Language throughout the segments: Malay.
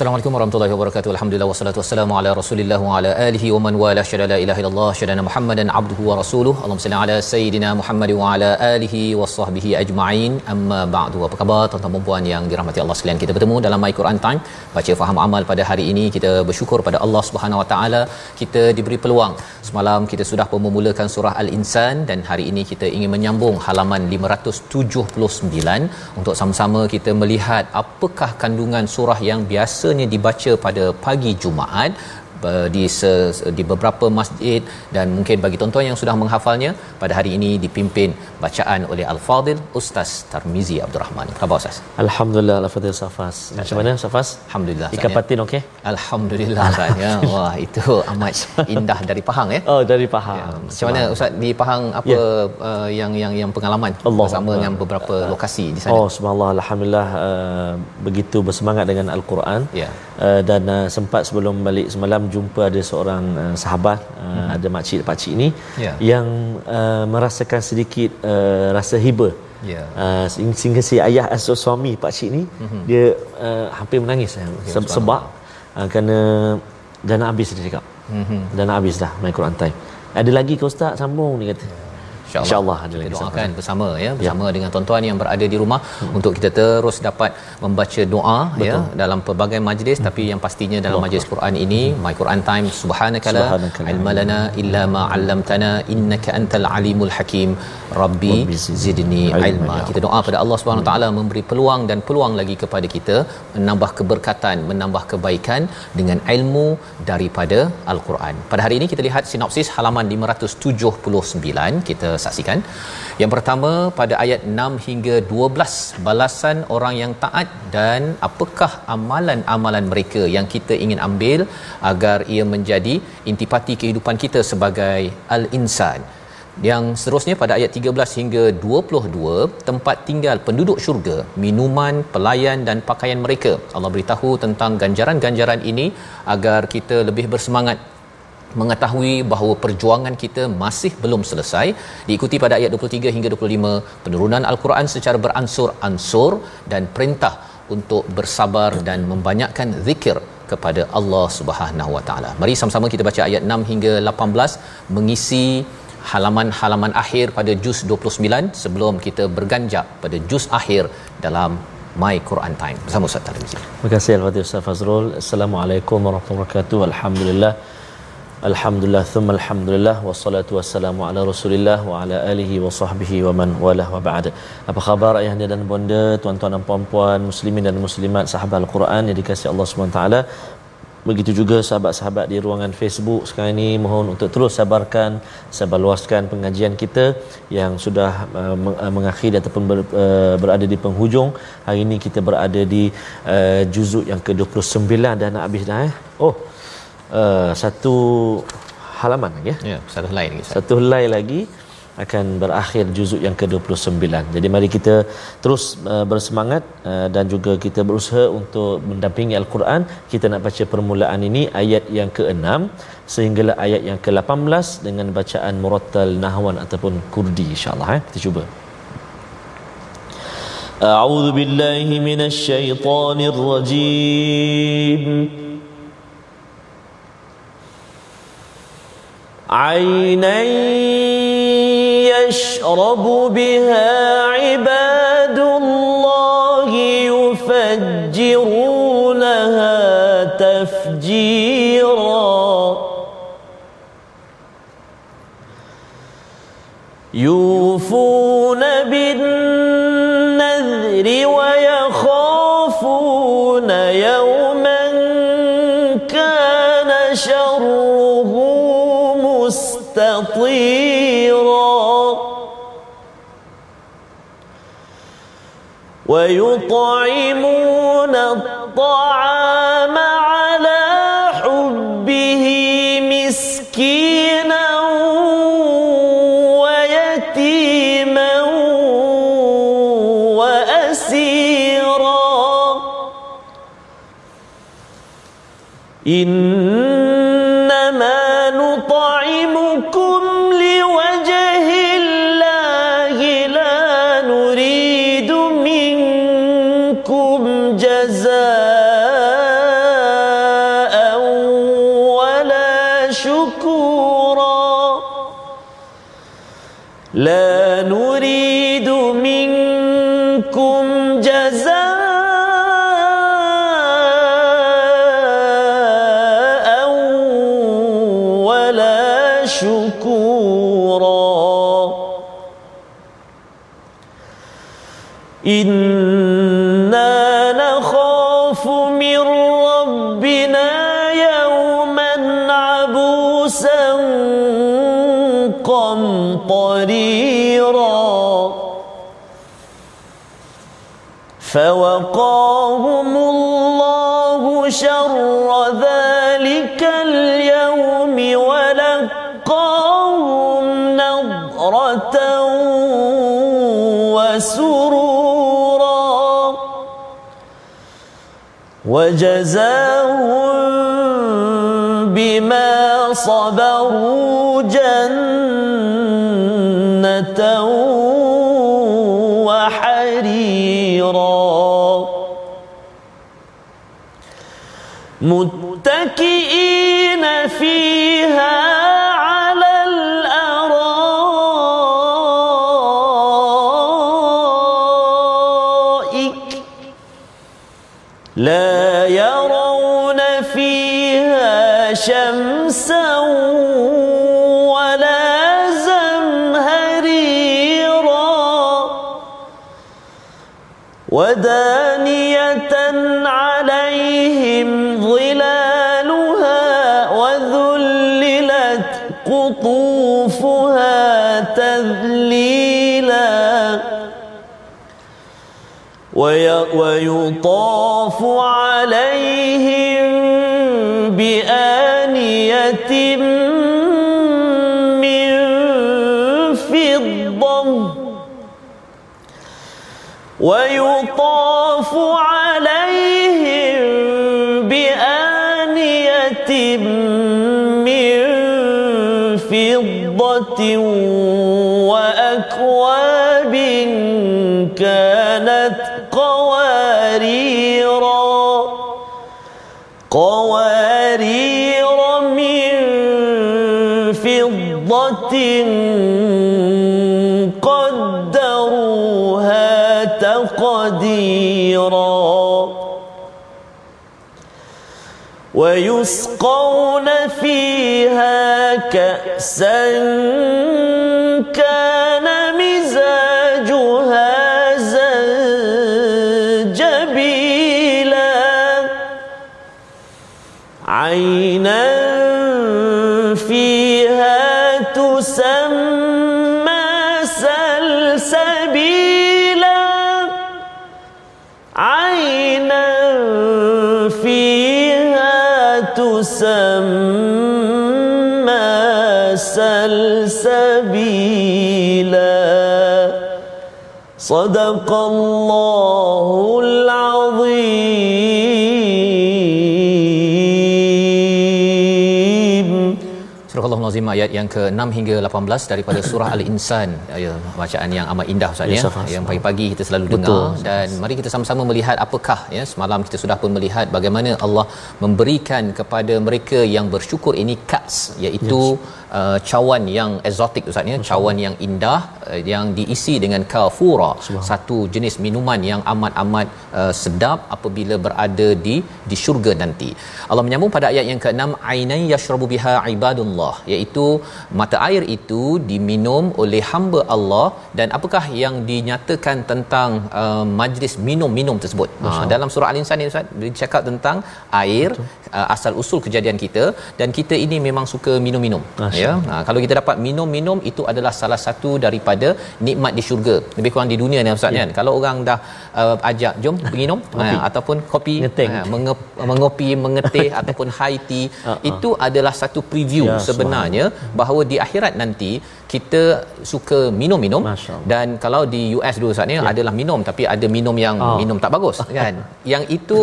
Assalamualaikum warahmatullahi wabarakatuh. Alhamdulillah wassalatu wassalamu ala Rasulillah wa ala alihi wa man wala syada la ilaha illallah syadana Muhammadan abduhu wa rasuluh. Allahumma salli ala sayidina Muhammad wa ala alihi wa sahbihi ajma'in. Amma ba'du. Apa khabar tuan-tuan dan puan yang dirahmati Allah sekalian? Kita bertemu dalam My Quran Time. Baca faham amal pada hari ini kita bersyukur pada Allah Subhanahu wa taala kita diberi peluang. Semalam kita sudah memulakan surah Al-Insan dan hari ini kita ingin menyambung halaman 579 untuk sama-sama kita melihat apakah kandungan surah yang biasa biasanya dibaca pada pagi Jumaat di di beberapa masjid dan mungkin bagi tuan-tuan yang sudah menghafalnya pada hari ini dipimpin bacaan oleh Al-Fadil Ustaz Tarmizi Abdul Rahman. Khabar Ustaz? Alhamdulillah Al-Fadil Safas. Macam mana Safas? Alhamdulillah. Ikan patin okey? Alhamdulillah Ustaz ya. Wah itu amat indah dari Pahang ya. Oh dari Pahang. Ya. Macam mana Ustaz di Pahang apa ya. uh, yang yang yang pengalaman Allah bersama Allah. dengan beberapa lokasi di sana? Oh subhanallah alhamdulillah uh, begitu bersemangat dengan Al-Quran. Ya. Uh, dan uh, sempat sebelum balik semalam jumpa ada seorang uh, sahabat uh, hmm. ada makcik pakcik ni Ya. yang uh, merasakan sedikit uh, rasa hiba. Ya. Uh, sehingga si ayah asal suami pakcik ni Mhm. dia uh, hampir menangis ya, se- sebab uh, kerana dana habis dia cakap. Mhm. Dana habis dah my Quran time. Ada lagi ke ustaz sambung dia kata. InsyaAllah, InsyaAllah ada kita doakan bersama ya bersama ya. dengan tuan-tuan yang berada di rumah hmm. untuk kita terus dapat membaca doa Betul. ya dalam pelbagai majlis hmm. tapi yang pastinya dalam Allah. majlis Quran ini hmm. my Quran time subhanakala ilmalana illa ma 'allamtana innaka antal alimul hakim rabbi zidni ilma kita doa pada Allah Subhanahu taala memberi peluang dan peluang lagi kepada kita menambah keberkatan menambah kebaikan dengan ilmu daripada al-Quran pada hari ini kita lihat sinopsis halaman 579 kita saksikan. Yang pertama pada ayat 6 hingga 12 balasan orang yang taat dan apakah amalan-amalan mereka yang kita ingin ambil agar ia menjadi intipati kehidupan kita sebagai al-insan. Yang seterusnya pada ayat 13 hingga 22 tempat tinggal penduduk syurga, minuman, pelayan dan pakaian mereka. Allah beritahu tentang ganjaran-ganjaran ini agar kita lebih bersemangat mengetahui bahawa perjuangan kita masih belum selesai diikuti pada ayat 23 hingga 25 penurunan al-Quran secara beransur-ansur dan perintah untuk bersabar dan membanyakkan zikir kepada Allah Subhanahu Wa Taala. Mari sama-sama kita baca ayat 6 hingga 18 mengisi halaman-halaman akhir pada juz 29 sebelum kita berganjak pada juz akhir dalam My Quran Time bersama Ustaz Tarmizi. Terima kasih Al-Fatih Ustaz Fazrul. Assalamualaikum warahmatullahi wabarakatuh. Alhamdulillah. Alhamdulillah thumma alhamdulillah wassalatu wassalamu ala Rasulillah wa ala alihi wa sahbihi wa man walah wa ba'd. Apa khabar ayahanda dan bonda, tuan-tuan dan puan-puan, muslimin dan muslimat sahabat Al-Quran yang dikasihi Allah taala. Begitu juga sahabat-sahabat di ruangan Facebook sekarang ini mohon untuk terus sabarkan, sabarluaskan pengajian kita yang sudah uh, mengakhiri ataupun ber, uh, berada di penghujung. Hari ini kita berada di uh, juzuk yang ke-29 dah nak habis dah eh. Oh, Eh, satu halaman lagi ya. Ya, satu helai lagi. Satu helai lagi akan berakhir juzuk yang ke-29. Jadi mari kita terus uh, bersemangat uh, dan juga kita berusaha untuk mendampingi al-Quran. Kita nak baca permulaan ini ayat yang ke-6 sehinggalah ayat yang ke-18 dengan bacaan murattal nahwan ataupun kurdi insya-Allah eh. Kita cuba. A'udzu billahi minasy syaithanir rajim. عينا يشرب بها عباد الله يفجرونها تفجيرا. يوفون بالنذر ويطعمون الطعام على حبه مسكينا ويتيما وأسيرا. انما إنا نخاف من ربنا يوما عبوسا قمطريرا فوقاهم الله شر ذلك وجزاهم بما صبروا جنة وحريرا. متكئين فيها ودانية عليهم ظلالها وذللت قطوفها تذليلا وي- ويطاف عليهم بآنية ويطاف عليهم بآنية من فضة وأكواب كانت قواريرا. قوارير من فضة تقديرا ويسقون فيها كأسا كان مزاجها زنجبيلا. عينا تسمى سلسبيلا. صدق الله Surah Allahul Azim ayat yang ke-6 hingga 18 daripada surah Al-Insan. Ya, bacaan yang amat indah Ustaz ya. ya. Yang pagi-pagi kita selalu Betul. dengar dan mari kita sama-sama melihat apakah ya semalam kita sudah pun melihat bagaimana Allah memberikan kepada mereka yang bersyukur ini kaps iaitu yes uh, cawan yang eksotik ustaz ya cawan yang indah uh, yang diisi dengan kafura satu jenis minuman yang amat-amat uh, sedap apabila berada di di syurga nanti. Allah menyambung pada ayat yang ke-6 ainai yashrabu biha ibadullah iaitu mata air itu diminum oleh hamba Allah dan apakah yang dinyatakan tentang uh, majlis minum-minum tersebut? Ha, dalam surah al-insan ni ustaz bercakap tentang air uh, asal usul kejadian kita dan kita ini memang suka minum-minum ya ha, kalau kita dapat minum-minum itu adalah salah satu daripada nikmat di syurga lebih kurang di dunia ni ustaz ya. kan kalau orang dah uh, ajak jom minum ha, ataupun kopi ha, menge- mengopi mengetih ataupun high tea uh-huh. itu adalah satu preview ya, sebenarnya semua. bahawa di akhirat nanti kita suka minum-minum dan kalau di US dulu saat ni ya. adalah minum tapi ada minum yang oh. minum tak bagus kan? Yang itu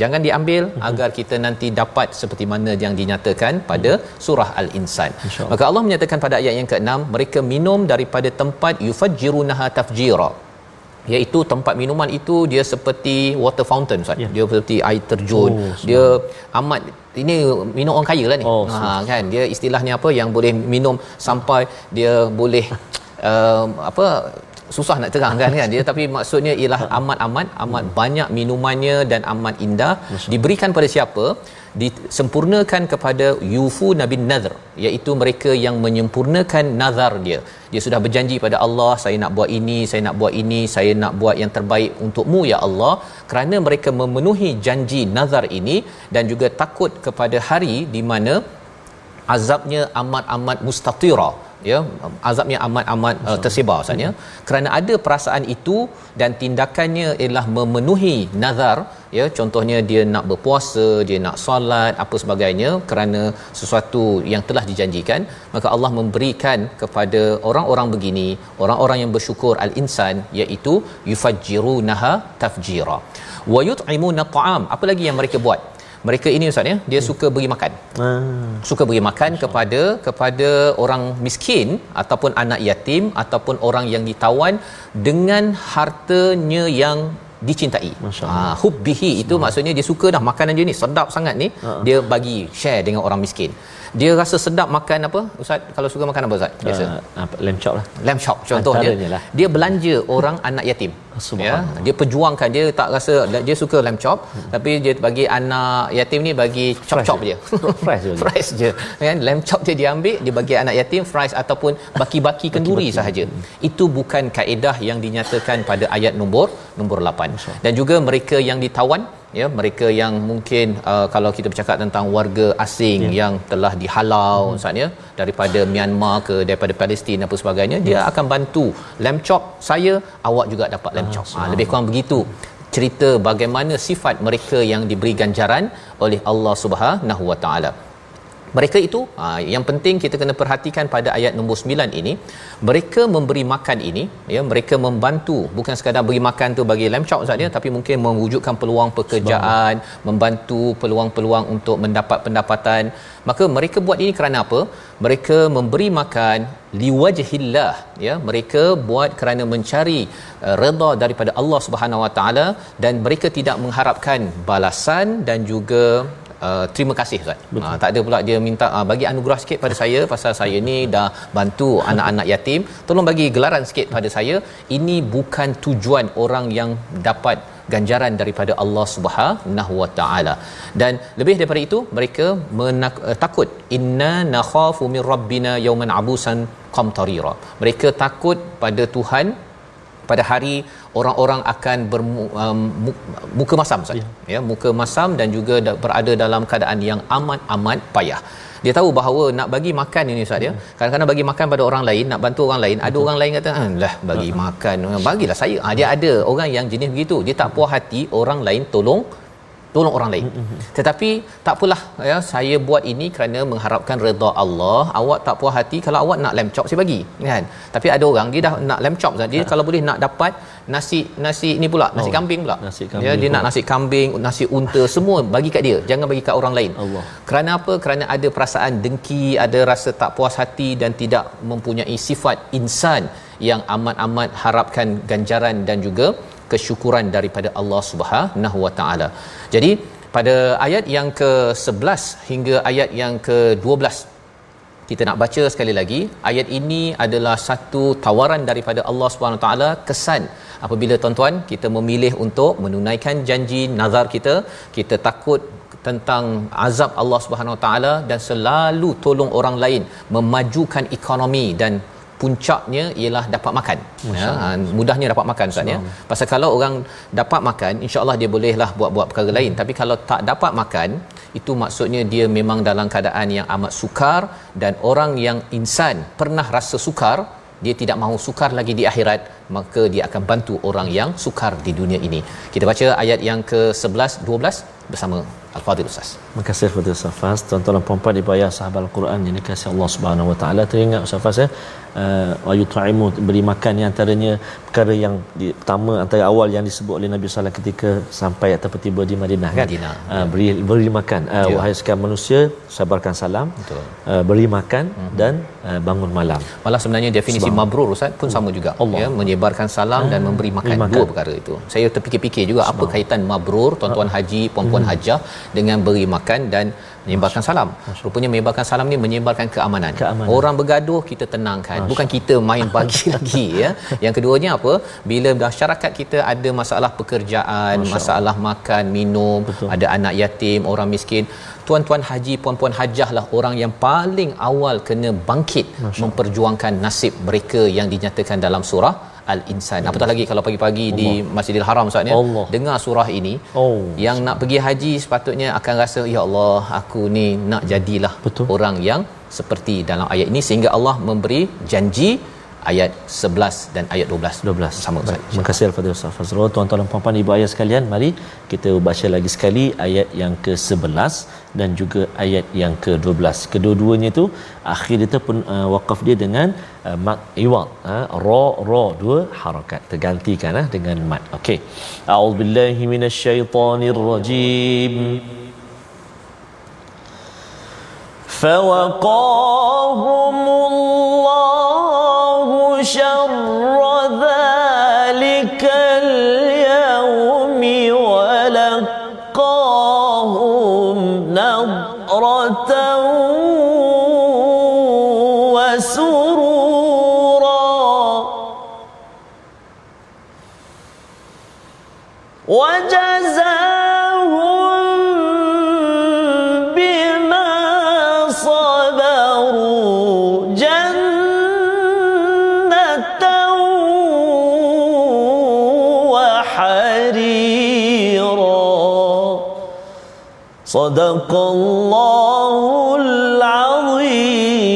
jangan diambil agar kita nanti dapat seperti mana yang dinyatakan pada surah al-insan. Maka Allah menyatakan pada ayat yang ke-6 mereka minum daripada tempat yufajjirunaha tafjira iaitu tempat minuman itu dia seperti water fountain Ustaz. Yeah. Dia seperti air terjun. Oh, dia amat ini minum orang kaya lah ni. Oh, ha kan? Dia istilahnya apa? Yang boleh minum sampai dia boleh uh, apa susah nak terangkan kan? Dia tapi maksudnya ialah amat-amat amat banyak minumannya dan amat indah. Diberikan pada siapa disempurnakan kepada yufu nabi nazar iaitu mereka yang menyempurnakan nazar dia. Dia sudah berjanji pada Allah saya nak buat ini saya nak buat ini saya nak buat yang terbaik untukmu ya Allah. Kerana mereka memenuhi janji nazar ini dan juga takut kepada hari di mana azabnya amat-amat mustatira ya azabnya amat-amat uh, tersebar maksudnya kerana ada perasaan itu dan tindakannya ialah memenuhi nazar ya. Contohnya dia nak berpuasa dia nak solat apa sebagainya kerana sesuatu yang telah dijanjikan maka Allah memberikan kepada orang-orang begini orang-orang yang bersyukur al-insan iaitu yufajjirunaha tafjira. Wa yut'imuna ta'am. Apa lagi yang mereka buat mereka ini ustaz ya dia hmm. suka beri makan hmm. suka beri makan Masya kepada kepada orang miskin ataupun anak yatim ataupun orang yang ditawan dengan hartanya yang dicintai. Ha hubbihi itu maksudnya dia suka dah makanan dia ni sedap sangat ni uh-huh. dia bagi share dengan orang miskin dia rasa sedap makan apa? Ustaz kalau suka makan apa ustaz? Biasa. Uh, apa lamb chop lah. Lamb chop contohnya lah. dia belanja orang anak yatim. Ya. Dia perjuangkan. Dia tak rasa dia suka lamb chop hmm. tapi dia bagi anak yatim ni bagi chop chop je. fries je. Fries je. Kan? Lamb chop dia diambil dia bagi anak yatim fries ataupun baki-baki kenduri sahaja. Itu bukan kaedah yang dinyatakan pada ayat nombor nombor 8 dan juga mereka yang ditawan ya mereka yang mungkin uh, kalau kita bercakap tentang warga asing ya. yang telah dihalau hmm. misalnya daripada Myanmar ke daripada Palestin apa sebagainya ya. dia akan bantu lamb chop saya awak juga dapat lamb chop ha, lebih kurang begitu cerita bagaimana sifat mereka yang diberi ganjaran oleh Allah Subhanahu Wa Taala mereka itu ha, yang penting kita kena perhatikan pada ayat nombor 9 ini. Mereka memberi makan ini ya mereka membantu bukan sekadar beri makan tu bagi lamb chop saja tapi mungkin mewujudkan peluang pekerjaan membantu peluang-peluang untuk mendapat pendapatan. Maka mereka buat ini kerana apa? Mereka memberi makan liwajhillah ya mereka buat kerana mencari uh, redha daripada Allah Subhanahu Wa Taala dan mereka tidak mengharapkan balasan dan juga Uh, terima kasih Ustaz. Uh, tak ada pula dia minta uh, bagi anugerah sikit pada saya pasal saya ni dah bantu anak-anak yatim. Tolong bagi gelaran sikit pada saya. Ini bukan tujuan orang yang dapat ganjaran daripada Allah Subhanahu Wa Taala. Dan lebih daripada itu mereka menak- uh, takut inna nakhafu min rabbina yawman abusan qamtarira. Mereka takut pada Tuhan pada hari orang-orang akan bermuka um, masam Ustaz. Ya. ya muka masam dan juga da- berada dalam keadaan yang amat-amat payah dia tahu bahawa nak bagi makan ini Ustaz ya hmm. kadang-kadang bagi makan pada orang lain nak bantu orang lain Betul. ada orang lain kata ah, lah bagi hmm. makan bagilah saya ha, dia ada orang yang jenis begitu dia tak puas hati orang lain tolong tolong orang lain. Mm-hmm. Tetapi tak apalah ya saya buat ini kerana mengharapkan redha Allah. Awak tak puas hati kalau awak nak lamb chop saya bagi kan. Tapi ada orang dia dah nak lamb chop dia ha. kalau boleh nak dapat nasi nasi ni pula nasi Oh, kambing pula nasi ya kambing dia nak pula. nasi kambing nasi unta semua bagi kat dia jangan bagi kat orang lain Allah. kerana apa kerana ada perasaan dengki ada rasa tak puas hati dan tidak mempunyai sifat insan yang amat-amat harapkan ganjaran dan juga kesyukuran daripada Allah Subhanahu Wa Taala. Jadi pada ayat yang ke-11 hingga ayat yang ke-12 kita nak baca sekali lagi ayat ini adalah satu tawaran daripada Allah Subhanahu Taala kesan apabila tuan-tuan kita memilih untuk menunaikan janji nazar kita kita takut tentang azab Allah Subhanahu Taala dan selalu tolong orang lain memajukan ekonomi dan puncaknya ialah dapat makan. Ya ha, mudahnya dapat makan ustaz ya. Pasal kalau orang dapat makan insyaallah dia bolehlah buat-buat perkara lain. Tapi kalau tak dapat makan itu maksudnya dia memang dalam keadaan yang amat sukar dan orang yang insan pernah rasa sukar dia tidak mahu sukar lagi di akhirat maka dia akan bantu orang yang sukar di dunia ini. Kita baca ayat yang ke-11 12 bersama al-fadil ustaz Terima kasih Ustaz Faz. Tuan-tuan dan puan-puan dibayar sahabat Al-Quran yang dikasihi Allah Subhanahu Wa Taala. Teringat Ustaz Faz ya. Uh, wa yut'imu beri makan ni antaranya perkara yang di, pertama antara awal yang disebut oleh Nabi sallallahu ketika sampai ataupun tiba di Madinah kan. Madinah, Uh, beri beri makan. Uh, Ya. wahai sekalian manusia, sabarkan salam. Betul. Uh, beri makan dan uh, bangun malam. Malah sebenarnya definisi Sebab- mabrur Ustaz pun sama juga Allah. ya menyebarkan salam dan memberi makan, makan. dua perkara itu. Saya terfikir-fikir juga apa kaitan mabrur tuan-tuan haji puan-puan Hmm. hajah dengan beri makan dan menyebarkan salam. Rupanya menyebarkan salam ni menyebarkan keamanan. Keamanan. Orang bergaduh kita tenangkan. Bukan kita main bagi lagi ya. Yang keduanya apa? Bila masyarakat kita ada masalah pekerjaan, masalah makan, minum, Betul. ada anak yatim, orang miskin, tuan-tuan haji, puan-puan hajah lah orang yang paling awal kena bangkit memperjuangkan nasib mereka yang dinyatakan dalam surah Al-Insan. Apatah lagi kalau pagi-pagi di Masjidil Haram Ustaz ya. Allah. Dengar surah ini. Oh. Yang nak pergi haji sepatutnya akan rasa ya Allah, aku ni nak jadilah Betul. orang yang seperti dalam ayat ini sehingga Allah memberi janji ayat 11 dan ayat 12. 12 sama Ustaz. Baik, Terima kasih kepada Ustaz Fazrul. Tuan-tuan dan puan-puan ibu ayah sekalian, mari kita baca lagi sekali ayat yang ke-11 dan juga ayat yang ke-12. Kedua-duanya itu akhir itu pun uh, wakaf dia dengan uh, mat iwad, uh, ra ra dua harakat tergantikan uh, dengan mat. Okey. A'udzubillahi minasyaitonirrajim. فوقاهم الله شر صدق الله العظيم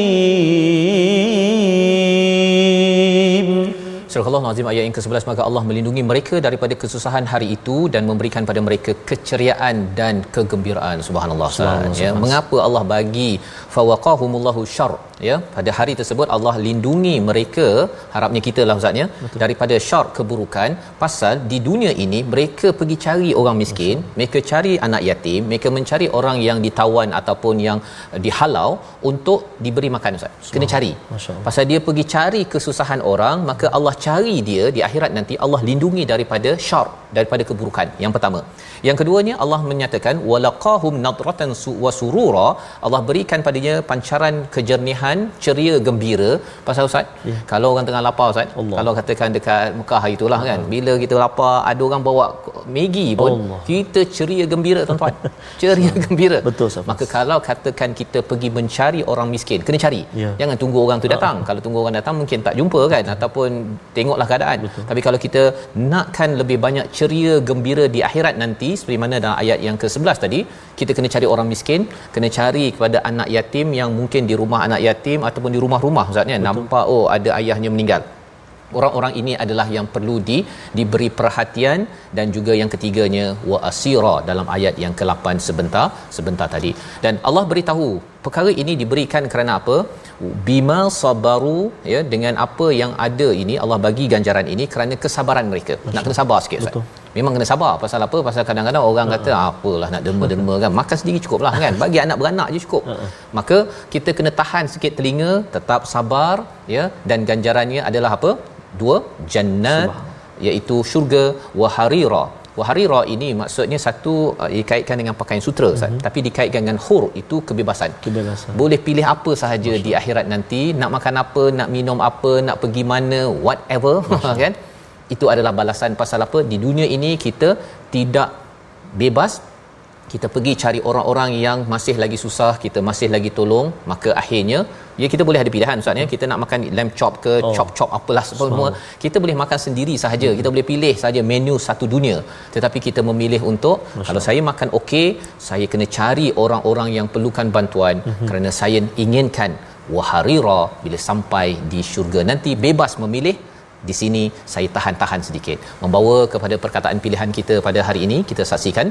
Surah Allah Nazim ayat yang ke-11 maka Allah melindungi mereka daripada kesusahan hari itu dan memberikan pada mereka keceriaan dan kegembiraan subhanallah Ustaz ya mengapa Allah bagi fawaqahumullahu syarr. Ya pada hari tersebut Allah lindungi mereka harapnya kita lah Ustaz ya daripada syarr keburukan. Pasal di dunia ini mereka pergi cari orang miskin mereka cari anak yatim mereka mencari orang yang ditawan ataupun yang dihalau untuk diberi makan Ustaz. Kena cari. Pasal dia pergi cari kesusahan orang maka Allah cari dia di akhirat nanti Allah lindungi daripada syar daripada keburukan. Yang pertama. Yang keduanya Allah menyatakan walaqahum nadratan su- wa surura. Allah berikan padanya pancaran kejernihan ceria gembira. Pasal ustaz Ya. kalau orang tengah lapar ustaz Allah. kalau katakan dekat Mekah itulah kan bila kita lapar ada orang bawa Maggi pun Allah. kita ceria gembira tuan-tuan. Ceria gembira. Betul, Ustaz. maka kalau katakan kita pergi mencari orang miskin kena cari. Ya. jangan tunggu orang tu datang. Kalau tunggu orang datang mungkin tak jumpa kan ataupun tengoklah keadaan. Betul. tapi kalau kita nakkan lebih banyak ceria gembira di akhirat nanti seperti mana dalam ayat yang ke-11 tadi kita kena cari orang miskin kena cari kepada anak yatim yang mungkin di rumah anak yatim ataupun di rumah-rumah ustaz ya nampak oh ada ayahnya meninggal. Orang-orang ini adalah yang perlu di diberi perhatian dan juga yang ketiganya wa asira dalam ayat yang ke-8 sebentar sebentar tadi. Dan Allah beritahu perkara ini diberikan kerana apa bima sabaru ya dengan apa yang ada ini Allah bagi ganjaran ini kerana kesabaran mereka. Masya. nak kena sabar sikit Ustaz. Memang kena sabar. Pasal apa? Pasal kadang-kadang orang uh-huh. kata apalah nak derma-derma kan? Makan sendiri cukup lah kan? Bagi anak beranak je cukup. Uh-huh. maka kita kena tahan sikit telinga tetap sabar ya dan ganjarannya adalah apa? Dua jannat iaitu syurga waharira Waharira ini maksudnya satu uh, dikaitkan dengan pakaian sutra mm-hmm. tapi dikaitkan dengan hur itu kebebasan. Kebebasan. Boleh pilih apa sahaja Masya. di akhirat nanti, nak makan apa, nak minum apa, nak pergi mana, whatever kan? Itu adalah balasan pasal apa? Di dunia ini kita tidak bebas kita pergi cari orang-orang yang masih lagi susah kita masih lagi tolong maka akhirnya ya kita boleh ada pilihan ustaz ya. Kita nak makan lamb chop ke oh. chop chop apalah semua. Kita boleh makan sendiri sahaja. Hmm. kita boleh pilih saja menu satu dunia. Tetapi kita memilih untuk Masya kalau saya makan okey saya kena cari orang-orang yang perlukan bantuan. Hmm. kerana saya inginkan waharira bila sampai di syurga. Nanti bebas memilih di sini saya tahan-tahan sedikit. Membawa kepada perkataan pilihan kita pada hari ini kita saksikan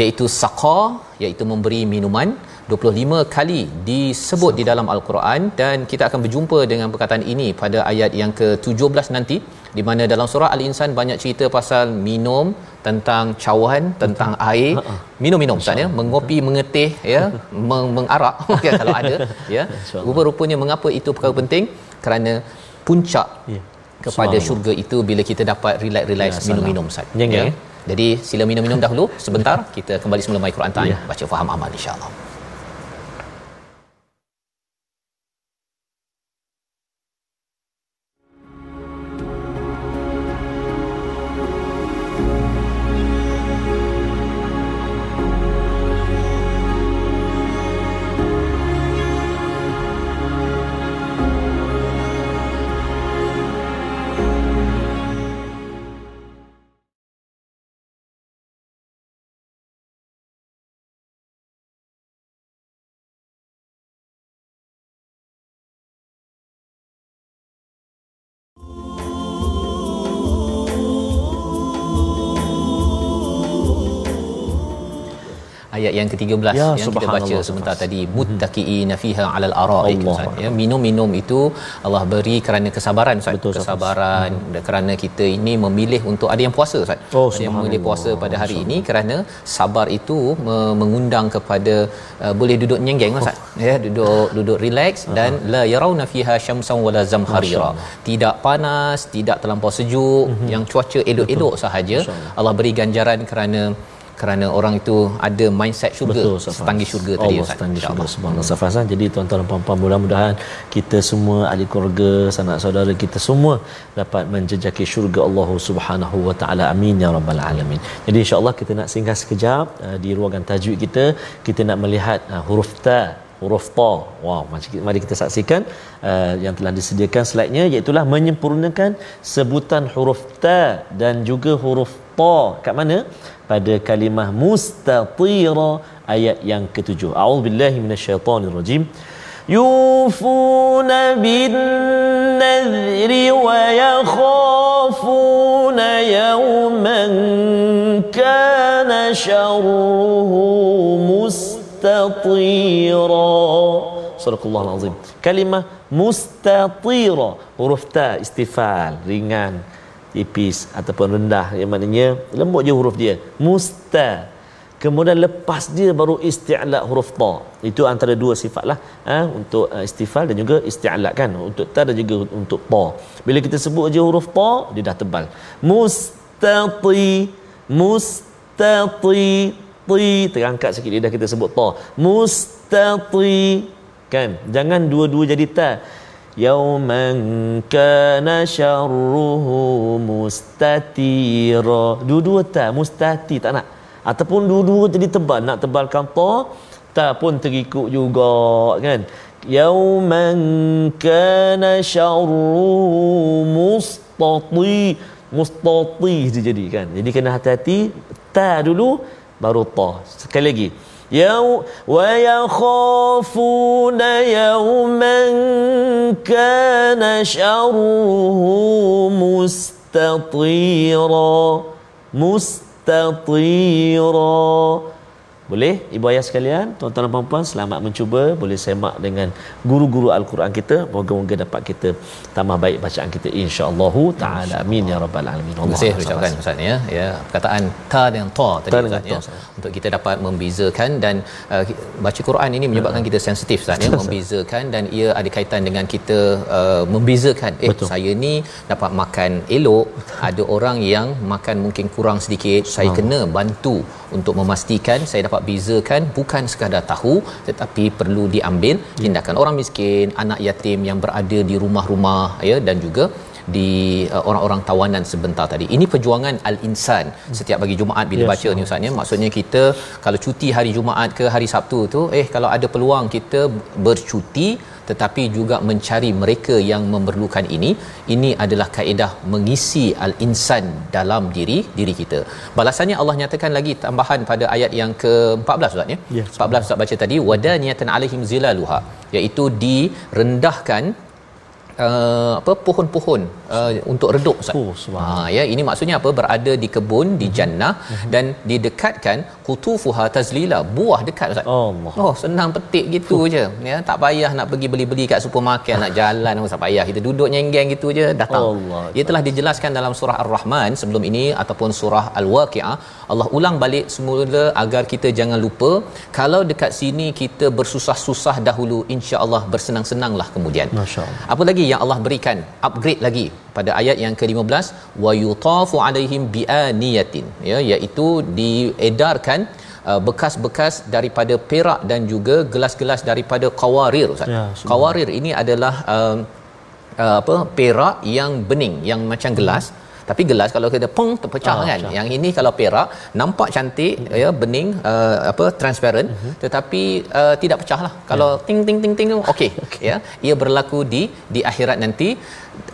iaitu saqa iaitu memberi minuman 25 kali disebut di dalam al-Quran dan kita akan berjumpa dengan perkataan ini pada ayat yang ke-17 nanti di mana dalam surah al-insan banyak cerita pasal minum tentang cawan tentang air. Ha, ha. minum-minum ustaz ya. Mengopi mengetih ya. Meng- mengarak. Okay, kalau ada ya. Rupa-rupanya mengapa itu perkara penting? Kerana puncak ya. kepada syurga itu bila kita dapat relax-relax ya, minum-minum ustaz ya, ya. Jadi sila minum-minum dahulu. Sebentar kita kembali semula My Quran Time. Yeah. baca faham amal insya-Allah. Ayat yang ke-13 ya, yang kita baca sebentar tadi. Mhm. muttaqiina fiha 'alal araik ya minum-minum itu Allah beri kerana kesabaran Ustaz. Betul, kesabaran hmm. kerana kita ini memilih untuk ada yang puasa Ustaz. Oh, ada yang memilih puasa pada hari ini kerana sabar itu mengundang kepada uh, boleh duduk nyenggeng Ustaz. Oh. ya duduk duduk relax uh-huh. dan la yarawna fiha syamsan wala zamharira. Tidak panas tidak terlampau sejuk uh-huh. yang cuaca elok-elok sahaja. Allah beri ganjaran kerana kerana orang itu ada mindset syurga Betul, setanggi syurga Allah, tadi Ustaz. setanggi syurga subhanallah. Safazan jadi tuan-tuan dan puan-puan mudah-mudahan kita semua ahli keluarga sanak saudara kita semua dapat menjejaki syurga Allah Subhanahu wa taala. Amin ya rabbal alamin. Jadi insyaallah kita nak singgah sekejap uh, di ruangan tajwid kita. Kita nak melihat uh, huruf ta huruf ta. Wow mari kita saksikan uh, yang telah disediakan slide-nya iaitu menyempurnakan sebutan huruf ta dan juga huruf ta. Kat mana pada kalimah mustatira ayat yang ketujuh. A'udzubillahi minasyaitonirrajim. Yufuna bin nadhri wa yakhafuna yawman kana sharruhu mustatira. Sadaqallahul azim. Kalimah mustatira huruf ta istifal ringan tipis ataupun rendah. Yang maknanya lembut je huruf dia. Musta. Kemudian lepas dia baru isti'la huruf ta. Itu antara dua sifat lah ha, untuk uh, istifal dan juga isti'la kan. Untuk ta dan juga untuk ta. Bila kita sebut je huruf ta dia dah tebal. Mustati mustati ti. Terangkat sikit dia dah kita sebut ta. Mustati. Kan? Jangan dua-dua jadi ta yauman kana syarruhu mustatira dua-dua tak mustati tak nak. Ataupun dua-dua jadi tebal nak tebalkan ta tak pun terikut juga kan? Yauman kana syarruhu mustati. Mustati dia jadi kan? Jadi kena hati-hati ta dulu baru ta. Sekali lagi يوم ويخافون يوما كان شره مستطيرا مستطيرا. Boleh? Ibu ayah sekalian tuan-tuan dan puan-puan selamat mencuba. Boleh semak dengan guru-guru al-Quran kita. Moga-moga dapat kita tambah baik bacaan kita insya-Allah taala. Amin ya rabbal alamin. Terima kasih. Ucapkan ustaz ya. Ya perkataan ta dan ta tadi ustaz ya untuk kita dapat membezakan dan uh, baca Quran ini menyebabkan uh, kita sensitif ustaz ya membezakan dan ia ada kaitan dengan kita uh, membezakan. Eh Betul. saya ni dapat makan elok ada orang yang makan mungkin kurang sedikit saya kena bantu untuk memastikan saya dapat bezakan bukan sekadar tahu tetapi perlu diambil ya. tindakan orang miskin anak yatim yang berada di rumah-rumah ya dan juga di uh, orang-orang tawanan sebentar tadi. Ini perjuangan al-insan setiap bagi Jumaat bila yes, baca ni ustaz ya. Maksudnya kita kalau cuti hari Jumaat ke hari Sabtu tu eh kalau ada peluang kita bercuti tetapi juga mencari mereka yang memerlukan ini ini adalah kaedah mengisi al-insan dalam diri diri kita balasannya Allah nyatakan lagi tambahan pada ayat yang ke-14 ustaz ya yes, 14 ustaz baca tadi wadaniyatan alaihim zilaluha iaitu direndahkan uh, apa pohon-pohon uh, untuk redup Ustaz. Oh, ha ya ini maksudnya apa berada di kebun di mhm. jannah uh-huh. dan didekatkan qutufuha tazlila buah dekat Ustaz. Allah. Oh senang petik gitu uh. je ya tak payah nak pergi beli-beli kat supermarket nak jalan tak payah kita duduk nyenggeng gitu je datang. Allah. Ia telah dijelaskan dalam surah Ar-Rahman sebelum ini ataupun surah Al-Waqiah Allah ulang balik semula agar kita jangan lupa kalau dekat sini kita bersusah-susah dahulu insya-Allah bersenang-senanglah kemudian. Masya-Allah. Apa lagi yang Allah berikan upgrade lagi pada ayat yang ke-15 wa yutafu alaihim bianiyatin ya iaitu diedarkan uh, bekas-bekas daripada perak dan juga gelas-gelas daripada qawarir ustaz. Ya, qawarir ini adalah uh, uh, apa perak yang bening yang macam gelas hmm tapi gelas kalau kita pong terpecah oh, kan macam. yang ini kalau perak nampak cantik mm-hmm. ya bening uh, apa transparent mm-hmm. tetapi uh, tidak pecah lah kalau yeah. ting ting ting ting okey okay. ya ia berlaku di di akhirat nanti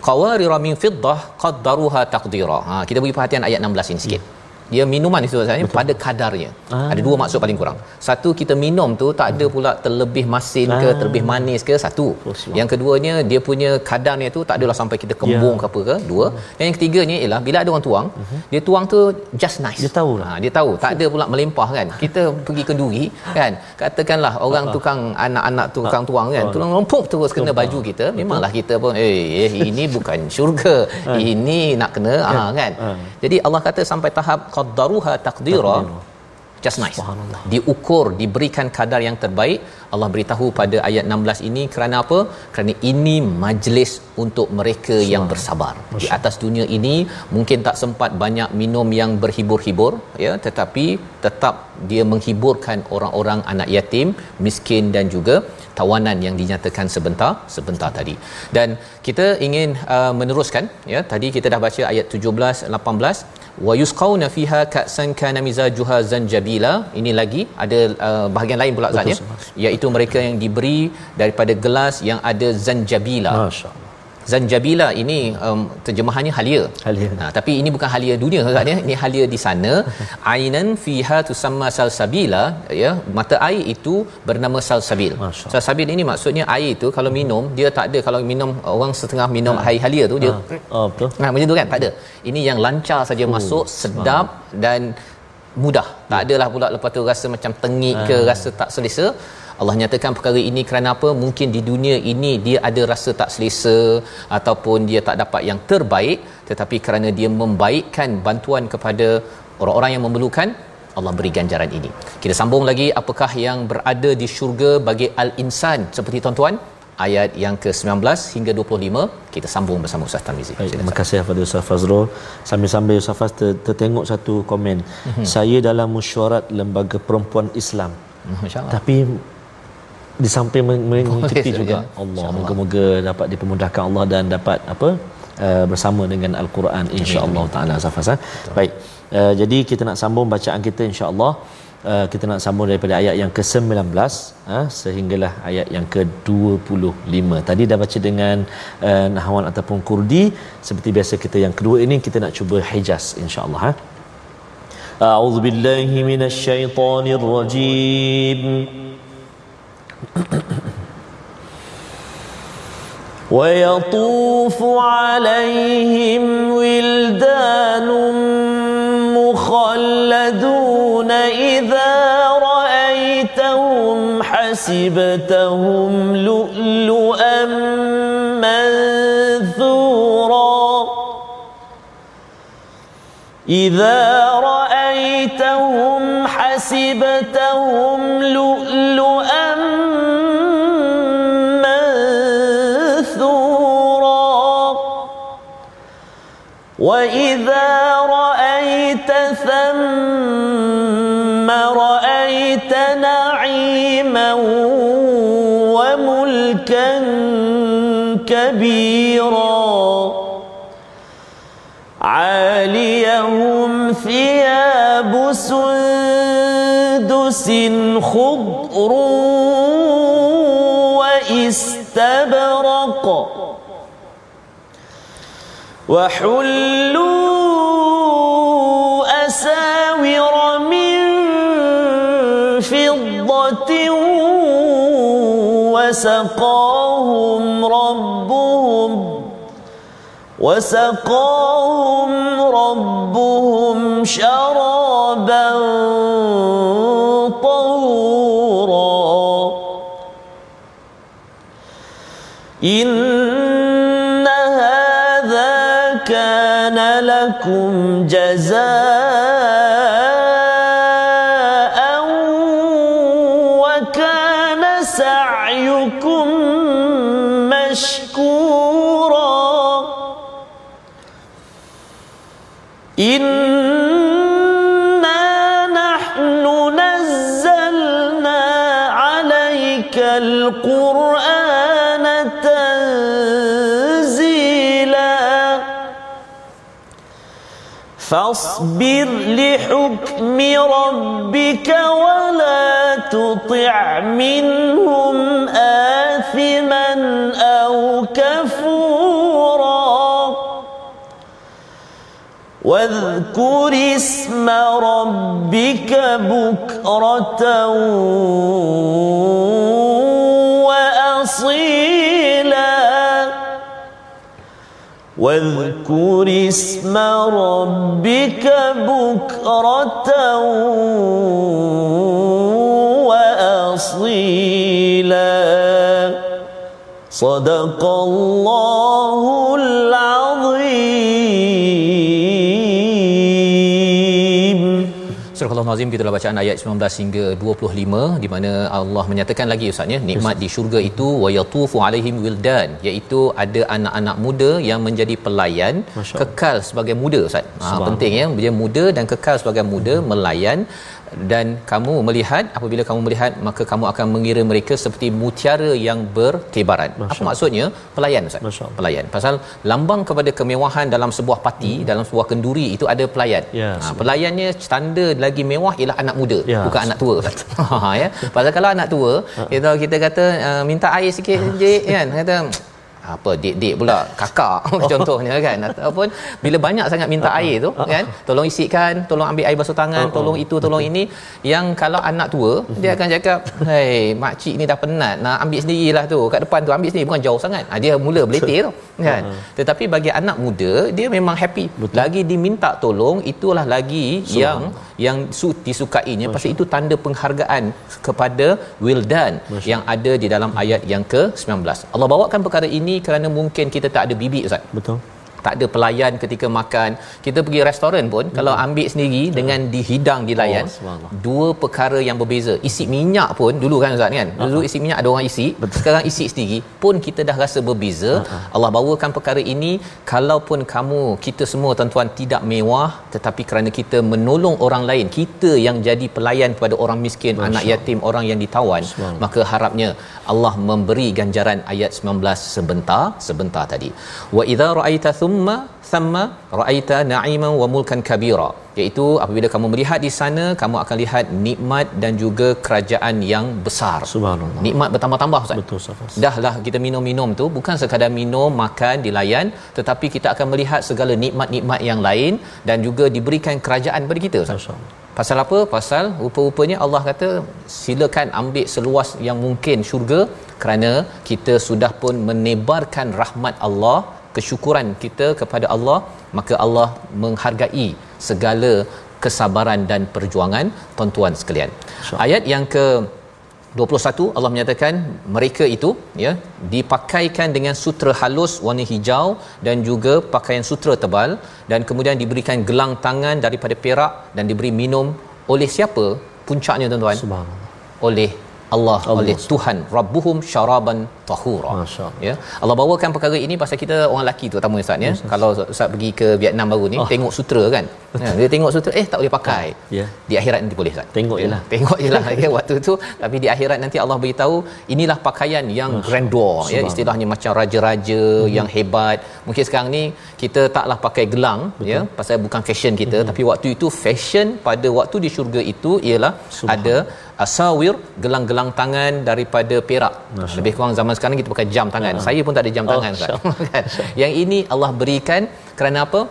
qawarira min fiddah qaddaruha taqdira ha kita beri perhatian ayat 16 ini sikit yeah dia minuman itu saya pada kadarnya. Ah. Ada dua maksud paling kurang. Satu kita minum tu tak ada pula terlebih masin ke ah. terlebih manis ke satu. Oh, yang keduanya dia punya kadarnya tu tak adalah sampai kita kembung yeah. ke apa ke dua. Dan yang ketiganya ialah bila ada orang tuang, uh-huh. dia tuang tu just nice. Dia tahu lah. Ha, dia tahu tak ada pula melimpah kan. Kita pergi ke duri kan. Katakanlah orang uh-huh. tukang anak-anak tukang tuang kan. Uh-huh. Tulang lempuk terus kena baju kita. Memanglah kita pun eh, eh ini bukan syurga. ini nak kena ah kan. Jadi Allah kata sampai tahap qaddaruha taqdira just nice. Diukur diberikan kadar yang terbaik. Allah beritahu pada ayat 16 ini kerana apa? Kerana ini majlis untuk mereka yang bersabar. Di atas dunia ini mungkin tak sempat banyak minum yang berhibur-hibur ya tetapi tetap dia menghiburkan orang-orang anak yatim miskin dan juga tawanan yang dinyatakan sebentar sebentar tadi. Dan kita ingin uh, meneruskan ya tadi kita dah baca ayat 17 18 wa yusqauna fiha ka'san kana mizajuha zanjabila. Ini lagi ada uh, bahagian lain pula Zat ya? Iaitu mereka yang diberi daripada gelas yang ada zanjabila. Masyaallah zanjabila ini um, terjemahannya halia. Halia. Ha, tapi ini bukan halia dunia kan ya. Ini halia di sana. Ainan fiha tusamma salsabila ya. Mata air itu bernama salsabil. Salsabil ini maksudnya air itu kalau minum dia tak ada kalau minum orang setengah minum ha. air halia tu dia ha. oh betul. Ha macam tu kan? Tak ada. Ini yang lancar saja uh. masuk, sedap ha. dan mudah. Tak adalah pula lepas tu rasa macam tengik ke ha. rasa tak selesa. Allah nyatakan perkara ini kerana apa mungkin di dunia ini dia ada rasa tak selesa ataupun dia tak dapat yang terbaik tetapi kerana dia membaikkan bantuan kepada orang-orang yang memerlukan Allah beri ganjaran ini. Kita sambung lagi apakah yang berada di syurga bagi al-insan seperti tuan-tuan ayat yang ke-19 hingga 25 kita sambung bersama Ustaz Tamizi. Baik, terima kasih kepada Ustaz Fazrul. Sambil-sambil Ustaz Faz ter- tertengok satu komen. Mm-hmm. Saya dalam mesyuarat lembaga perempuan Islam. Mm-hmm. Tapi di samping mengikuti juga ya. Allah moga-moga dapat dipermudahkan Allah dan dapat apa uh, bersama dengan al-Quran insya-Allah taala Safas baik uh, jadi kita nak sambung bacaan kita insya-Allah uh, kita nak sambung daripada ayat yang ke-19 uh, sehinggalah ayat yang ke-25 tadi dah baca dengan uh, nahwan ataupun kurdi seperti biasa kita yang kedua ini kita nak cuba hijaz insya-Allah ha أعوذ بالله من الشيطان الرجيم ويطوف عليهم ولدان مخلدون إذا رأوا حسبتهم لؤلؤا منثورا. إذا رأيتهم حسبتهم لؤلؤا وإذا رأيت ثم رأيت نعيما وملكا كبيرا عاليهم ثياب سندس خضر واستبرق وحلوا أساور من فضة وسقاهم ربهم وسقاهم ربهم شرابا طهورا. إن لكم جزاء وكان سعيكم مشكورا. إنا نحن نزلنا عليك القرآن تنزيلا فاصبر لحكم ربك ولا تطع منهم آثما أو كفورا. واذكر اسم ربك بكرة وأصيلا. واذكر اسم ربك بكرة وأصيلا. صدق الله العظيم. Surah kita dah bacaan ayat 19 hingga 25 di mana Allah menyatakan lagi ustaz ya nikmat di syurga itu wa yatufu alaihim wildan iaitu ada anak-anak muda yang menjadi pelayan kekal sebagai muda ustaz. Ha, penting ya dia muda dan kekal sebagai muda melayan dan kamu melihat apabila kamu melihat maka kamu akan mengira mereka seperti mutiara yang bertebaran. Masya Apa maksudnya? Pelayan ustaz. Masya. Pelayan. Pasal lambang kepada kemewahan dalam sebuah parti, hmm. dalam sebuah kenduri itu ada pelayan. Ya, ha, pelayannya standar lagi mewah ialah anak muda, Ya, bukan anak tua. ha ya. Pasal kalau anak tua, kita kita kata uh, minta air sikit jek kan. Kata apa dek-dek pula kakak. Contohnya kan. Ataupun bila banyak sangat minta air tu kan. Tolong isikan tolong ambil air basuh tangan tolong itu tolong ini. Yang kalau anak tua dia akan cakap hey mak cik ni dah penat nak ambil sendirilah tu. Kat depan tu ambil sendiri bukan jauh sangat. Ha, dia mula beletir tu kan. Tetapi bagi anak muda dia memang happy. Lagi diminta tolong itulah lagi yang yang su- disukainya. Pasal itu tanda penghargaan kepada wildan yang ada di dalam ayat yang ke-19. Allah bawakan perkara ini kerana mungkin kita tak ada bibi ustaz Betul. Tak ada pelayan ketika makan. Kita pergi restoran pun hmm. kalau ambil sendiri dengan dihidang dilayan Oh, subhanallah. dua perkara yang berbeza. Isi minyak pun dulu kan ustaz kan? Dulu isi minyak ada orang isi sekarang isi sendiri pun kita dah rasa berbeza. Allah bawakan perkara ini kalaupun kamu kita semua tuan-tuan tidak mewah tetapi kerana kita menolong orang lain kita yang jadi pelayan kepada orang miskin Masya anak yatim orang yang ditawan Subhanallah. maka harapnya Allah memberi ganjaran ayat 19 sebentar sebentar tadi. Wa idza ra'aita thumma thumma ra'aita na'iman wa mulkan kabira iaitu apabila kamu melihat di sana kamu akan lihat nikmat dan juga kerajaan yang besar Subhanallah. nikmat bertambah-tambah ustaz Betul Safas. Dahlah kita minum-minum tu bukan sekadar minum, makan, dilayan tetapi kita akan melihat segala nikmat-nikmat yang lain dan juga diberikan kerajaan kepada kita Ustaz. Pasal apa? Pasal rupa-rupanya Allah kata silakan ambil seluas yang mungkin syurga kerana kita sudah pun menebarkan rahmat Allah, kesyukuran kita kepada Allah, maka Allah menghargai segala kesabaran dan perjuangan tuan-tuan sekalian. InsyaAllah. Ayat yang ke 21 Allah menyatakan mereka itu ya dipakaikan dengan sutra halus warna hijau dan juga pakaian sutra tebal dan kemudian diberikan gelang tangan daripada perak dan diberi minum oleh siapa puncaknya tuan-tuan oleh Allah, Allah oleh Tuhan Rabbuhum syaraban tahura. Ya. Allah bawakan perkara ini pasal kita orang lelaki tu terutama Ustaz ya. Kalau Ustaz pergi ke Vietnam baru ni oh. tengok sutra kan. Ya, dia tengok sutra eh tak boleh pakai. Ya. Yeah. Di akhirat nanti boleh Ustaz. Tengok ya. jelah. Tengok jelah ya waktu tu tapi di akhirat nanti Allah beritahu inilah pakaian yang Masya. grandeur ya istilahnya macam raja-raja hmm. yang hebat. Mungkin sekarang ni kita taklah pakai gelang ya, Betul. ya pasal bukan fashion kita hmm. tapi waktu itu fashion pada waktu di syurga itu ialah ada asawir gelang-gelang tangan daripada perak. Masya. Lebih kurang zaman sekarang kita pakai jam tangan. Uh-huh. Saya pun tak ada jam oh, tangan kan. yang ini Allah berikan kerana apa?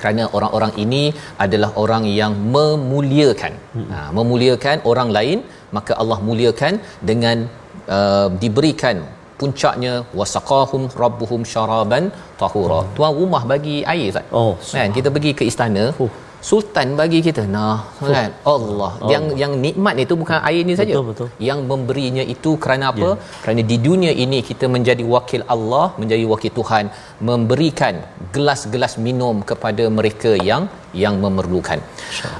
Kerana orang-orang ini adalah orang yang memuliakan. Hmm. Ha, memuliakan orang lain, maka Allah muliakan dengan uh, diberikan puncaknya wasaqahum rabbuhum syaraban tahura. Hmm. Tuan rumah bagi air Ustaz. Oh, kan kita pergi ke istana. Uh sultan bagi kita. Nah kan Allah. Oh. yang yang nikmat itu bukan air ini saja. Betul, yang memberinya itu kerana apa? Yeah. kerana di dunia ini kita menjadi wakil Allah menjadi wakil Tuhan memberikan gelas-gelas minum kepada mereka yang yang memerlukan.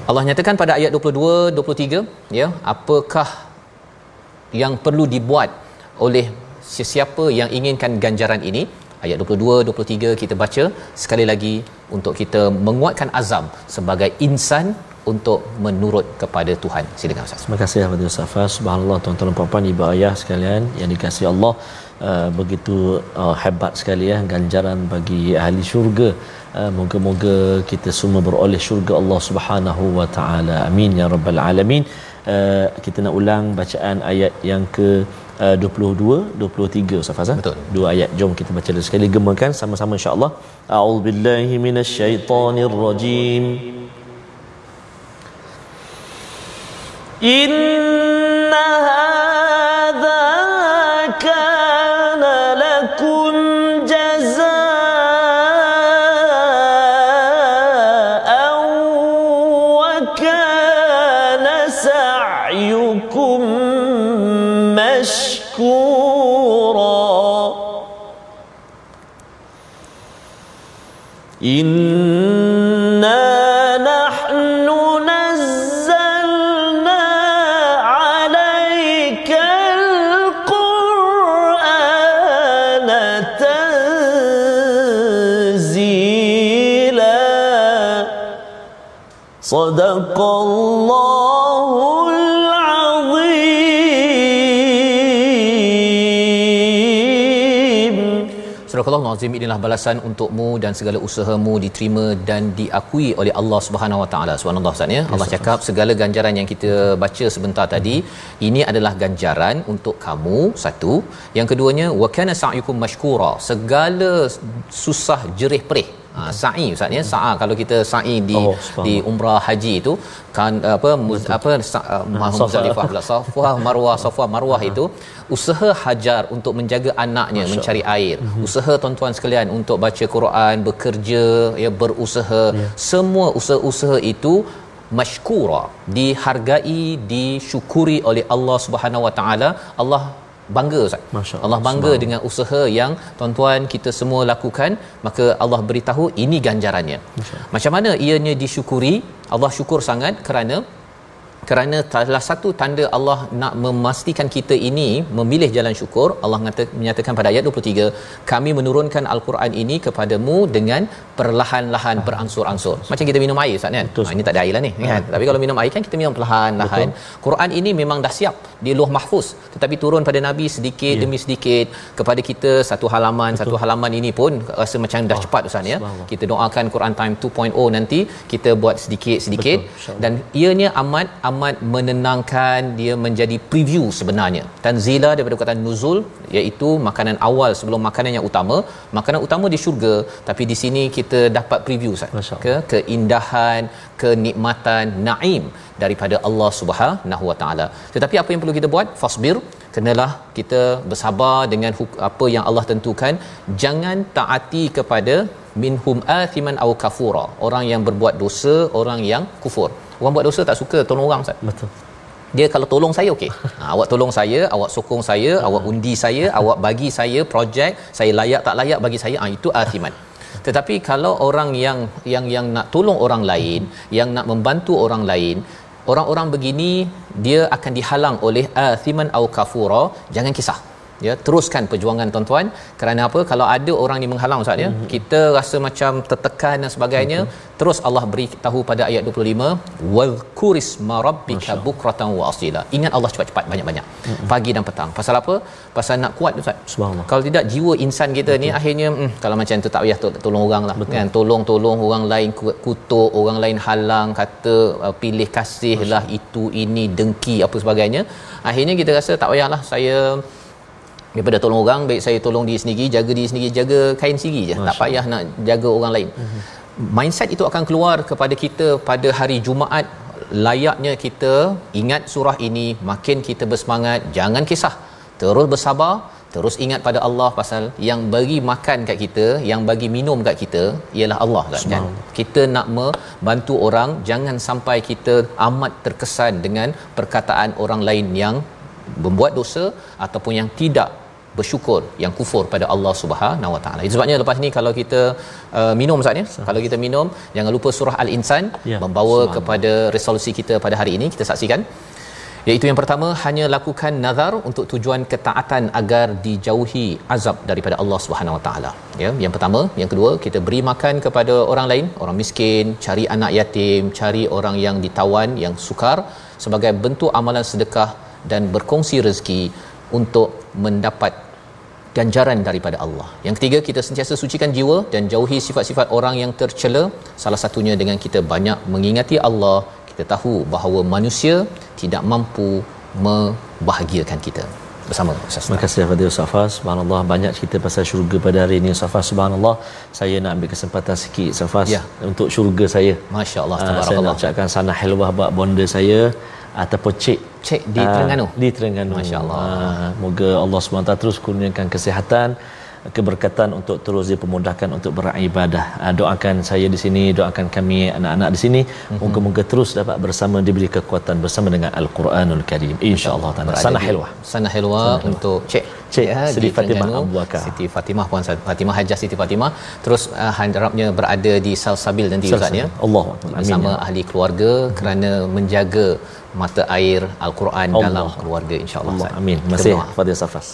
Allah nyatakan pada ayat 22 23 ya apakah yang perlu dibuat oleh sesiapa yang inginkan ganjaran ini ayat 22 23 kita baca sekali lagi untuk kita menguatkan azam sebagai insan untuk menurut kepada Tuhan. Silakan Ustaz. Terima kasih kepada Ustaz. Subhanallah tuan-tuan puan-puan ibu ayah sekalian yang dikasihi Allah uh, begitu uh, hebat sekali ya ganjaran bagi ahli syurga. Uh, moga-moga kita semua beroleh syurga Allah Subhanahu wa taala. Amin ya rabbal alamin. Uh, kita nak ulang bacaan ayat yang ke uh, 22 23 Ustaz Fazal. Betul. Dua ayat. Jom kita baca dulu sekali gemakan sama-sama insya-Allah. A'udzubillahi minasyaitonirrajim. Inna إنا نحن نزلنا عليك القرآن تنزيلا صدق الله Surah Al-Azim inilah balasan untukmu dan segala usahamu diterima dan diakui oleh Allah Subhanahu Wa Taala. Subhanallah Ustaz ya. Allah cakap segala ganjaran yang kita baca sebentar tadi ini adalah ganjaran untuk kamu satu. Yang keduanya wa kana sa'yukum mashkura. Segala susah jerih perih ha, sa'i ustaz ya? Sa'a. Kalau kita sa'i di oh, di umrah haji itu kan apa muz, apa sa, uh, muzdalifah pula. Safwa marwah safwa marwah itu usaha hajar untuk menjaga anaknya Masya mencari air. Mm-hmm. usaha tuan-tuan sekalian untuk baca Quran bekerja ya berusaha. Yeah. semua usaha-usaha itu mashkura dihargai disyukuri oleh Allah Subhanahu Wa Taala. Allah bangga Ustaz. Allah bangga Semang. dengan usaha yang tuan-tuan kita semua lakukan, maka Allah beritahu ini ganjarannya. Macam mana ianya disyukuri? Allah syukur sangat kerana kerana salah satu tanda Allah nak memastikan kita ini memilih jalan syukur Allah menyatakan pada ayat 23 kami menurunkan al-Quran ini kepadamu dengan perlahan-lahan beransur-ansur macam kita minum air Ustaz kan? Ha, ini tak ada air lah ni kan? Tapi kalau minum air kan kita minum perlahan-lahan. Quran ini memang dah siap di luh mahfuz. Tetapi turun pada nabi sedikit yeah. demi sedikit kepada kita satu halaman Betul. satu halaman ini pun rasa macam dah oh, cepat Ustaz ya. kita doakan Quran time 2.0 nanti kita buat sedikit-sedikit dan ianya amat amat menenangkan dia menjadi preview sebenarnya. Tanzila daripada perkataan nuzul iaitu makanan awal sebelum makanan yang utama. Makanan utama di syurga tapi di sini kita dapat preview ke keindahan kenikmatan naim daripada Allah Subhanahu Wa Taala. Tetapi apa yang perlu kita buat? Fasbir. Kenalah kita bersabar dengan apa yang Allah tentukan. Jangan taati kepada minhum athiman au kafura. Orang yang berbuat dosa orang yang kufur orang buat dosa tak suka tolong orang Ustaz. Betul. Dia kalau tolong saya okey. Ha, awak tolong saya awak sokong saya hmm. awak undi saya awak bagi saya projek saya layak tak layak bagi saya ha, itu athiman tetapi kalau orang yang yang yang nak tolong orang lain yang nak membantu orang lain orang-orang begini dia akan dihalang oleh athiman au kafura jangan kisah ya teruskan perjuangan tuan-tuan. Kerana apa? Kalau ada orang ni menghalang ustaz ya mm-hmm. kita rasa macam tertekan dan sebagainya mm-hmm. terus Allah beri tahu pada ayat 25 wadhkuris marabbika bukratan wa asila. Ingat Allah cepat-cepat banyak-banyak. Mm-hmm. pagi dan petang. Pasal apa? Pasal nak kuat ustaz. Subhanallah. Kalau tidak jiwa insan kita Betul. ni akhirnya hmm, kalau macam tu tak payah to- tolong orang lah Betul. kan? Tolong-tolong orang lain kutuk orang lain halang kata uh, pilih kasih lah itu ini dengki apa sebagainya. Akhirnya kita rasa tak payahlah saya daripada tolong orang baik saya tolong diri sendiri jaga diri sendiri jaga kain sendiri je. Masya tak payah nak jaga orang lain. Uh-huh. mindset itu akan keluar kepada kita pada hari Jumaat. Layaknya kita ingat surah ini makin kita bersemangat jangan kisah. Terus bersabar terus ingat pada Allah pasal yang bagi makan kat kita yang bagi minum kat kita ialah Allah kan, kan? kita nak membantu orang jangan sampai kita amat terkesan dengan perkataan orang lain yang membuat dosa ataupun yang tidak bersyukur yang kufur pada Allah Subhanahu Wa Taala. Sebabnya lepas ni kalau kita uh, minum saatnya, kalau kita minum jangan lupa surah Al-Insan ya, membawa kepada resolusi kita pada hari ini. Kita saksikan. Iaitu yang pertama hanya lakukan nazar untuk tujuan ketaatan agar dijauhi azab daripada Allah Subhanahu Wa Taala. Ya, yang pertama, yang kedua kita beri makan kepada orang lain, orang miskin, cari anak yatim, cari orang yang ditawan, yang sukar sebagai bentuk amalan sedekah dan berkongsi rezeki untuk mendapat ganjaran daripada Allah. Yang ketiga, kita sentiasa sucikan jiwa dan jauhi sifat-sifat orang yang tercela. Salah satunya dengan kita banyak mengingati Allah, kita tahu bahawa manusia tidak mampu membahagiakan kita. Bersama Ustaz. Terima kasih kepada Ustaz Fas. Subhanallah banyak cerita pasal syurga pada hari ini Ustaz Fas. Subhanallah saya nak ambil kesempatan sikit Ustaz Fas ya. untuk syurga saya. Masya-Allah. Uh, saya nak ucapkan sana helwah buat bonda saya ataupun cik cik di Terengganu. Di Terengganu. Masya-Allah. Uh, moga Allah SWT terus kurniakan kesihatan keberkatan untuk terus dipermudahkan untuk beribadah. Uh, doakan saya di sini, doakan kami anak-anak di sini mm-hmm. moga-moga terus dapat bersama diberi kekuatan bersama dengan Al-Quranul Karim. Insya-Allah taala. Sana helwa. Sana helwa untuk cik Cik ha, Siti Fatimah Abu Bakar. Siti Fatimah Puan Fatimah Hajah Siti Fatimah terus uh, harapnya berada di Salsabil nanti Ustaz ya. Allah bersama ya. ahli keluarga hmm. kerana menjaga mata air Al-Quran Allah. dalam keluarga insya-Allah. Allah. Amin. Masih Fadil Safas.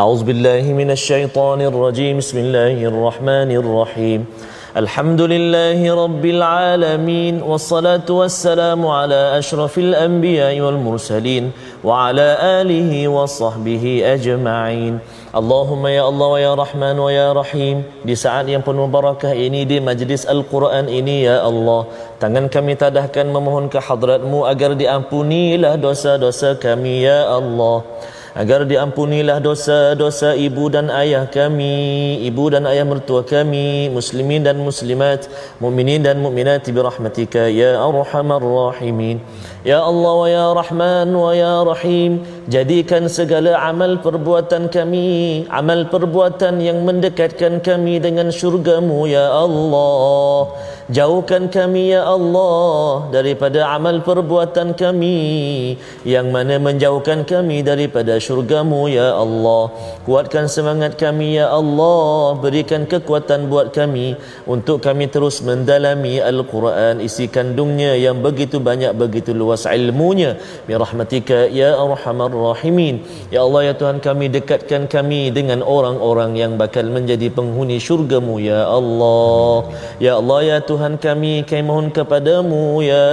A'udzubillahi minasyaitonirrajim. Bismillahirrahmanirrahim. Bismillahirrahmanirrahim. الشيطان الرجيم بسم الله الرحمن الرحيم الحمد لله رب العالمين والصلاة والسلام على أشرف الأنبياء والمرسلين وعلى آله وصحبه أجمعين Allahumma ya Allah wa ya Rahman wa ya Rahim di saat yang penuh barakah ini di majlis Al-Quran ini ya Allah tangan kami tadahkan memohon ke hadratmu agar diampunilah dosa-dosa kami ya Allah agar diampunilah dosa-dosa ibu dan ayah kami, ibu dan ayah mertua kami, muslimin dan muslimat, mukminin dan mukminat bi rahmatika ya arhamar rahimin. Ya Allah wa ya Rahman wa ya Rahim, jadikan segala amal perbuatan kami, amal perbuatan yang mendekatkan kami dengan syurgamu ya Allah. Jauhkan kami ya Allah daripada amal perbuatan kami yang mana menjauhkan kami daripada syurgamu ya Allah. Kuatkan semangat kami ya Allah, berikan kekuatan buat kami untuk kami terus mendalami Al-Quran isi kandungnya yang begitu banyak begitu luas ilmunya. Bi rahmatika ya arhamar rahimin. Ya Allah ya Tuhan kami dekatkan kami dengan orang-orang yang bakal menjadi penghuni syurgamu ya Allah. Ya Allah ya Tuhan kami kami mohon kepadamu ya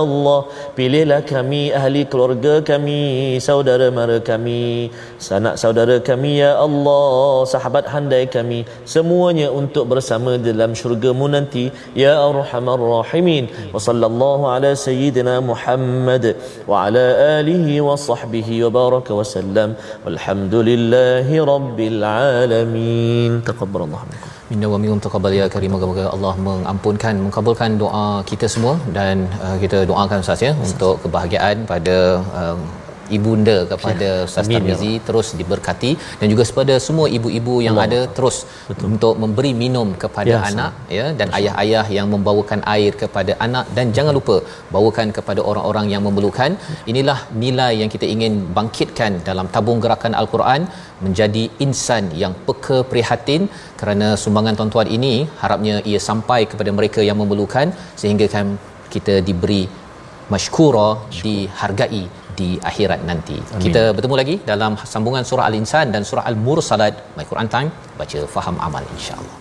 Allah pilihlah kami ahli keluarga kami saudara mara kami sanak saudara kami ya Allah sahabat handai kami semuanya untuk bersama dalam syurga-Mu nanti ya arhamar rahimin wa sallallahu ala sayyidina Muhammad wa ala alihi wa sahbihi wa baraka wa sallam. Walhamdulillahi rabbil alamin. Taqabbalallahu minkum. Minna wa minkum taqabbal ya karim. Moga-moga Allah mengampunkan mengabulkan doa kita semua. Dan uh, kita doakan Ustaz ya untuk kebahagiaan pada uh, ibunda kepada ya. Ustaz Amin, ya Tarmizi terus diberkati dan juga kepada semua ibu-ibu yang Allah. ada terus Betul. untuk memberi minum kepada ya, anak ya dan ayah-ayah yang membawakan air kepada anak dan jangan lupa bawakan kepada orang-orang yang memerlukan inilah nilai yang kita ingin bangkitkan dalam tabung gerakan al-Quran menjadi insan yang peka prihatin kerana sumbangan tuan-tuan ini harapnya ia sampai kepada mereka yang memerlukan sehingga kan kita diberi masykura dihargai di akhirat nanti. Amin. Kita bertemu lagi dalam sambungan surah Al-Insan dan surah Al-Mursalat My Quran Time baca faham amal insya-Allah.